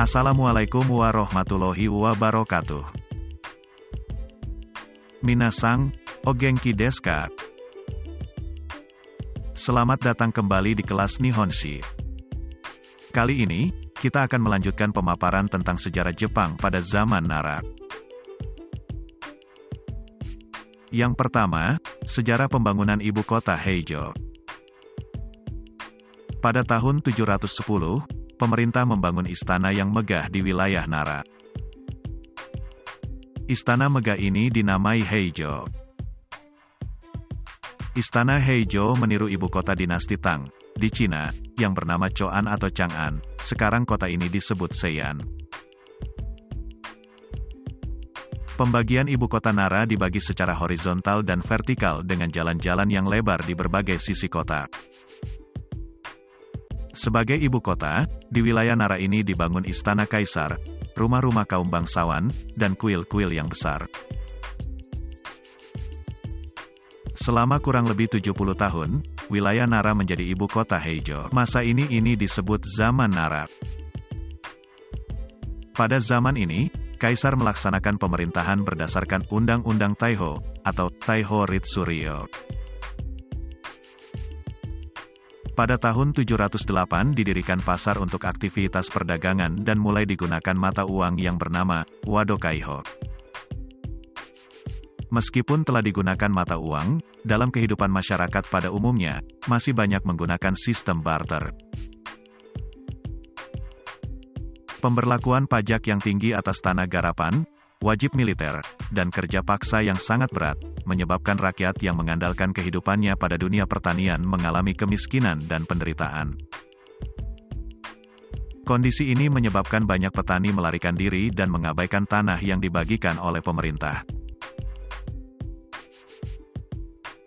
Assalamualaikum warahmatullahi wabarakatuh. Minasang, Ogenki Deska. Selamat datang kembali di kelas Nihonshi. Kali ini, kita akan melanjutkan pemaparan tentang sejarah Jepang pada zaman Nara. Yang pertama, sejarah pembangunan ibu kota Heijo. Pada tahun 710, pemerintah membangun istana yang megah di wilayah Nara. Istana megah ini dinamai Heijo. Istana Heijo meniru ibu kota dinasti Tang, di Cina, yang bernama Choan atau Chang'an. Sekarang kota ini disebut Seian. Pembagian ibu kota Nara dibagi secara horizontal dan vertikal dengan jalan-jalan yang lebar di berbagai sisi kota. Sebagai ibu kota, di wilayah Nara ini dibangun istana kaisar, rumah-rumah kaum bangsawan, dan kuil-kuil yang besar. Selama kurang lebih 70 tahun, wilayah Nara menjadi ibu kota Heijo. Masa ini ini disebut zaman Nara. Pada zaman ini, Kaisar melaksanakan pemerintahan berdasarkan Undang-Undang Taiho, atau Taiho Ritsuryo. Pada tahun 708 didirikan pasar untuk aktivitas perdagangan dan mulai digunakan mata uang yang bernama Wado Kaiho. Meskipun telah digunakan mata uang, dalam kehidupan masyarakat pada umumnya, masih banyak menggunakan sistem barter. Pemberlakuan pajak yang tinggi atas tanah garapan, wajib militer, dan kerja paksa yang sangat berat, menyebabkan rakyat yang mengandalkan kehidupannya pada dunia pertanian mengalami kemiskinan dan penderitaan. Kondisi ini menyebabkan banyak petani melarikan diri dan mengabaikan tanah yang dibagikan oleh pemerintah.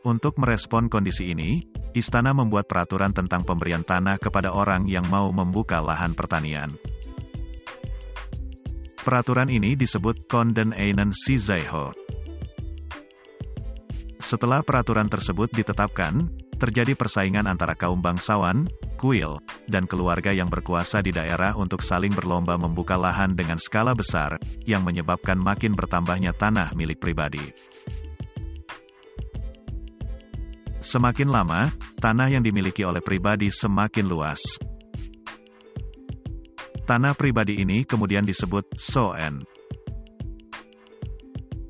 Untuk merespon kondisi ini, istana membuat peraturan tentang pemberian tanah kepada orang yang mau membuka lahan pertanian. Peraturan ini disebut Konden Einen Shizaiho. Setelah peraturan tersebut ditetapkan, terjadi persaingan antara kaum bangsawan, kuil, dan keluarga yang berkuasa di daerah untuk saling berlomba membuka lahan dengan skala besar, yang menyebabkan makin bertambahnya tanah milik pribadi. Semakin lama, tanah yang dimiliki oleh pribadi semakin luas. Tanah pribadi ini kemudian disebut Soen.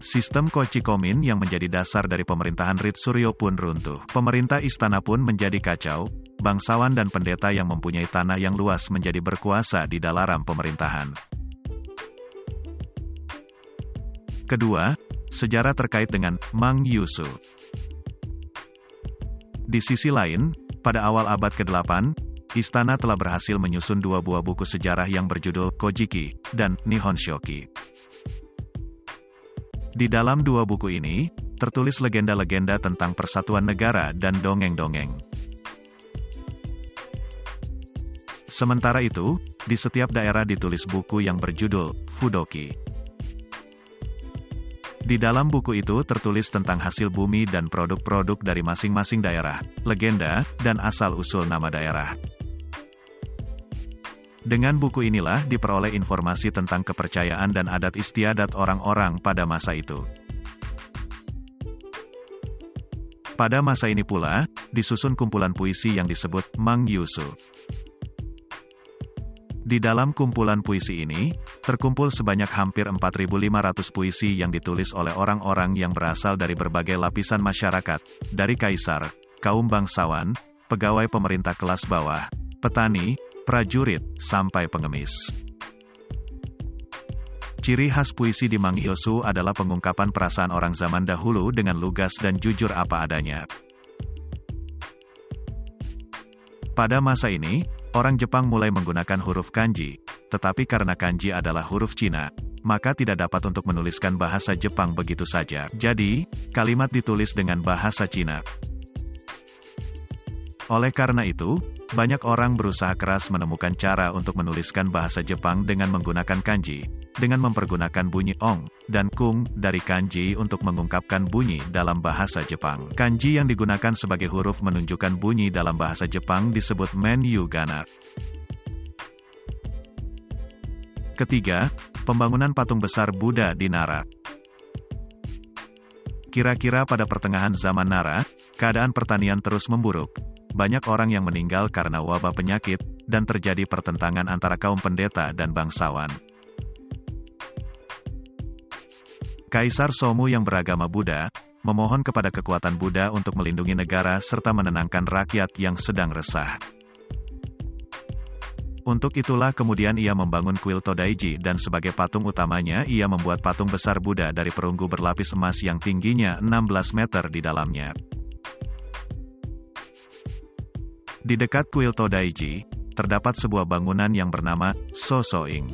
Sistem Kochikomin yang menjadi dasar dari pemerintahan Ritsuryo pun runtuh. Pemerintah istana pun menjadi kacau, bangsawan dan pendeta yang mempunyai tanah yang luas menjadi berkuasa di dalaran pemerintahan. Kedua, sejarah terkait dengan Mang Yusu. Di sisi lain, pada awal abad ke-8, Istana telah berhasil menyusun dua buah buku sejarah yang berjudul Kojiki dan Nihon Shoki. Di dalam dua buku ini, tertulis legenda-legenda tentang persatuan negara dan dongeng-dongeng. Sementara itu, di setiap daerah ditulis buku yang berjudul Fudoki. Di dalam buku itu tertulis tentang hasil bumi dan produk-produk dari masing-masing daerah, legenda, dan asal-usul nama daerah. Dengan buku inilah diperoleh informasi tentang kepercayaan dan adat istiadat orang-orang pada masa itu. Pada masa ini pula, disusun kumpulan puisi yang disebut Mang Yusu. Di dalam kumpulan puisi ini, terkumpul sebanyak hampir 4.500 puisi yang ditulis oleh orang-orang yang berasal dari berbagai lapisan masyarakat, dari kaisar, kaum bangsawan, pegawai pemerintah kelas bawah, petani, prajurit, sampai pengemis. Ciri khas puisi di Mang Yosu adalah pengungkapan perasaan orang zaman dahulu dengan lugas dan jujur apa adanya. Pada masa ini, Orang Jepang mulai menggunakan huruf kanji, tetapi karena kanji adalah huruf Cina, maka tidak dapat untuk menuliskan bahasa Jepang begitu saja. Jadi, kalimat ditulis dengan bahasa Cina. Oleh karena itu, banyak orang berusaha keras menemukan cara untuk menuliskan bahasa Jepang dengan menggunakan kanji, dengan mempergunakan bunyi ong dan kung dari kanji untuk mengungkapkan bunyi dalam bahasa Jepang. Kanji yang digunakan sebagai huruf menunjukkan bunyi dalam bahasa Jepang disebut men gana. Ketiga, pembangunan patung besar Buddha di Nara. Kira-kira pada pertengahan zaman Nara, keadaan pertanian terus memburuk. Banyak orang yang meninggal karena wabah penyakit, dan terjadi pertentangan antara kaum pendeta dan bangsawan. Kaisar Somu yang beragama Buddha, memohon kepada kekuatan Buddha untuk melindungi negara serta menenangkan rakyat yang sedang resah. Untuk itulah kemudian ia membangun kuil Todaiji dan sebagai patung utamanya ia membuat patung besar Buddha dari perunggu berlapis emas yang tingginya 16 meter di dalamnya. Di dekat kuil Todaiji, terdapat sebuah bangunan yang bernama Sosoing.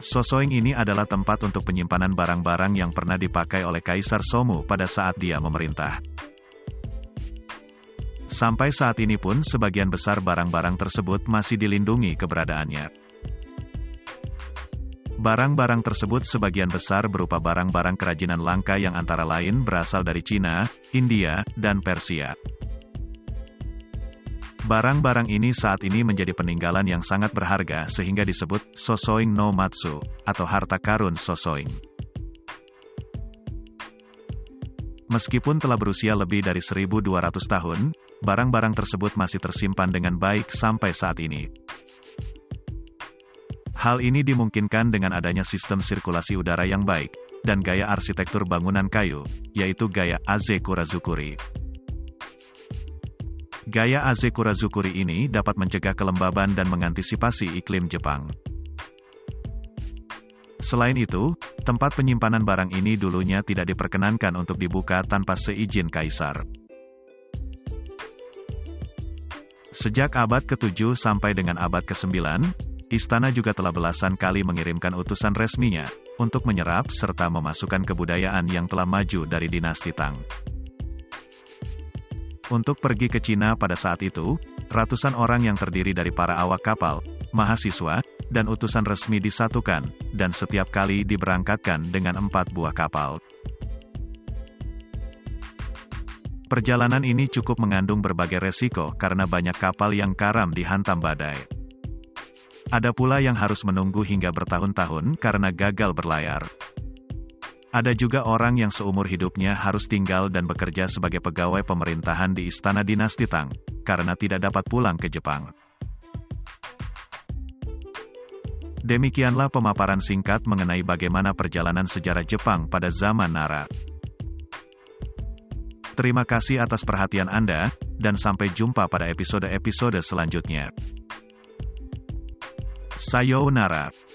Sosoing ini adalah tempat untuk penyimpanan barang-barang yang pernah dipakai oleh Kaisar Somu pada saat dia memerintah. Sampai saat ini pun sebagian besar barang-barang tersebut masih dilindungi keberadaannya. Barang-barang tersebut sebagian besar berupa barang-barang kerajinan langka yang antara lain berasal dari Cina, India, dan Persia. Barang-barang ini saat ini menjadi peninggalan yang sangat berharga sehingga disebut Sosoing no Matsu, atau harta karun Sosoing. Meskipun telah berusia lebih dari 1200 tahun, barang-barang tersebut masih tersimpan dengan baik sampai saat ini. Hal ini dimungkinkan dengan adanya sistem sirkulasi udara yang baik, dan gaya arsitektur bangunan kayu, yaitu gaya Aze Kurazukuri. Gaya Azekurazukuri ini dapat mencegah kelembaban dan mengantisipasi iklim Jepang. Selain itu, tempat penyimpanan barang ini dulunya tidak diperkenankan untuk dibuka tanpa seizin kaisar. Sejak abad ke-7 sampai dengan abad ke-9, istana juga telah belasan kali mengirimkan utusan resminya untuk menyerap serta memasukkan kebudayaan yang telah maju dari dinasti Tang. Untuk pergi ke Cina pada saat itu, ratusan orang yang terdiri dari para awak kapal, mahasiswa, dan utusan resmi disatukan, dan setiap kali diberangkatkan dengan empat buah kapal. Perjalanan ini cukup mengandung berbagai resiko karena banyak kapal yang karam dihantam badai. Ada pula yang harus menunggu hingga bertahun-tahun karena gagal berlayar. Ada juga orang yang seumur hidupnya harus tinggal dan bekerja sebagai pegawai pemerintahan di Istana Dinasti Tang, karena tidak dapat pulang ke Jepang. Demikianlah pemaparan singkat mengenai bagaimana perjalanan sejarah Jepang pada zaman Nara. Terima kasih atas perhatian Anda, dan sampai jumpa pada episode-episode selanjutnya. Sayonara.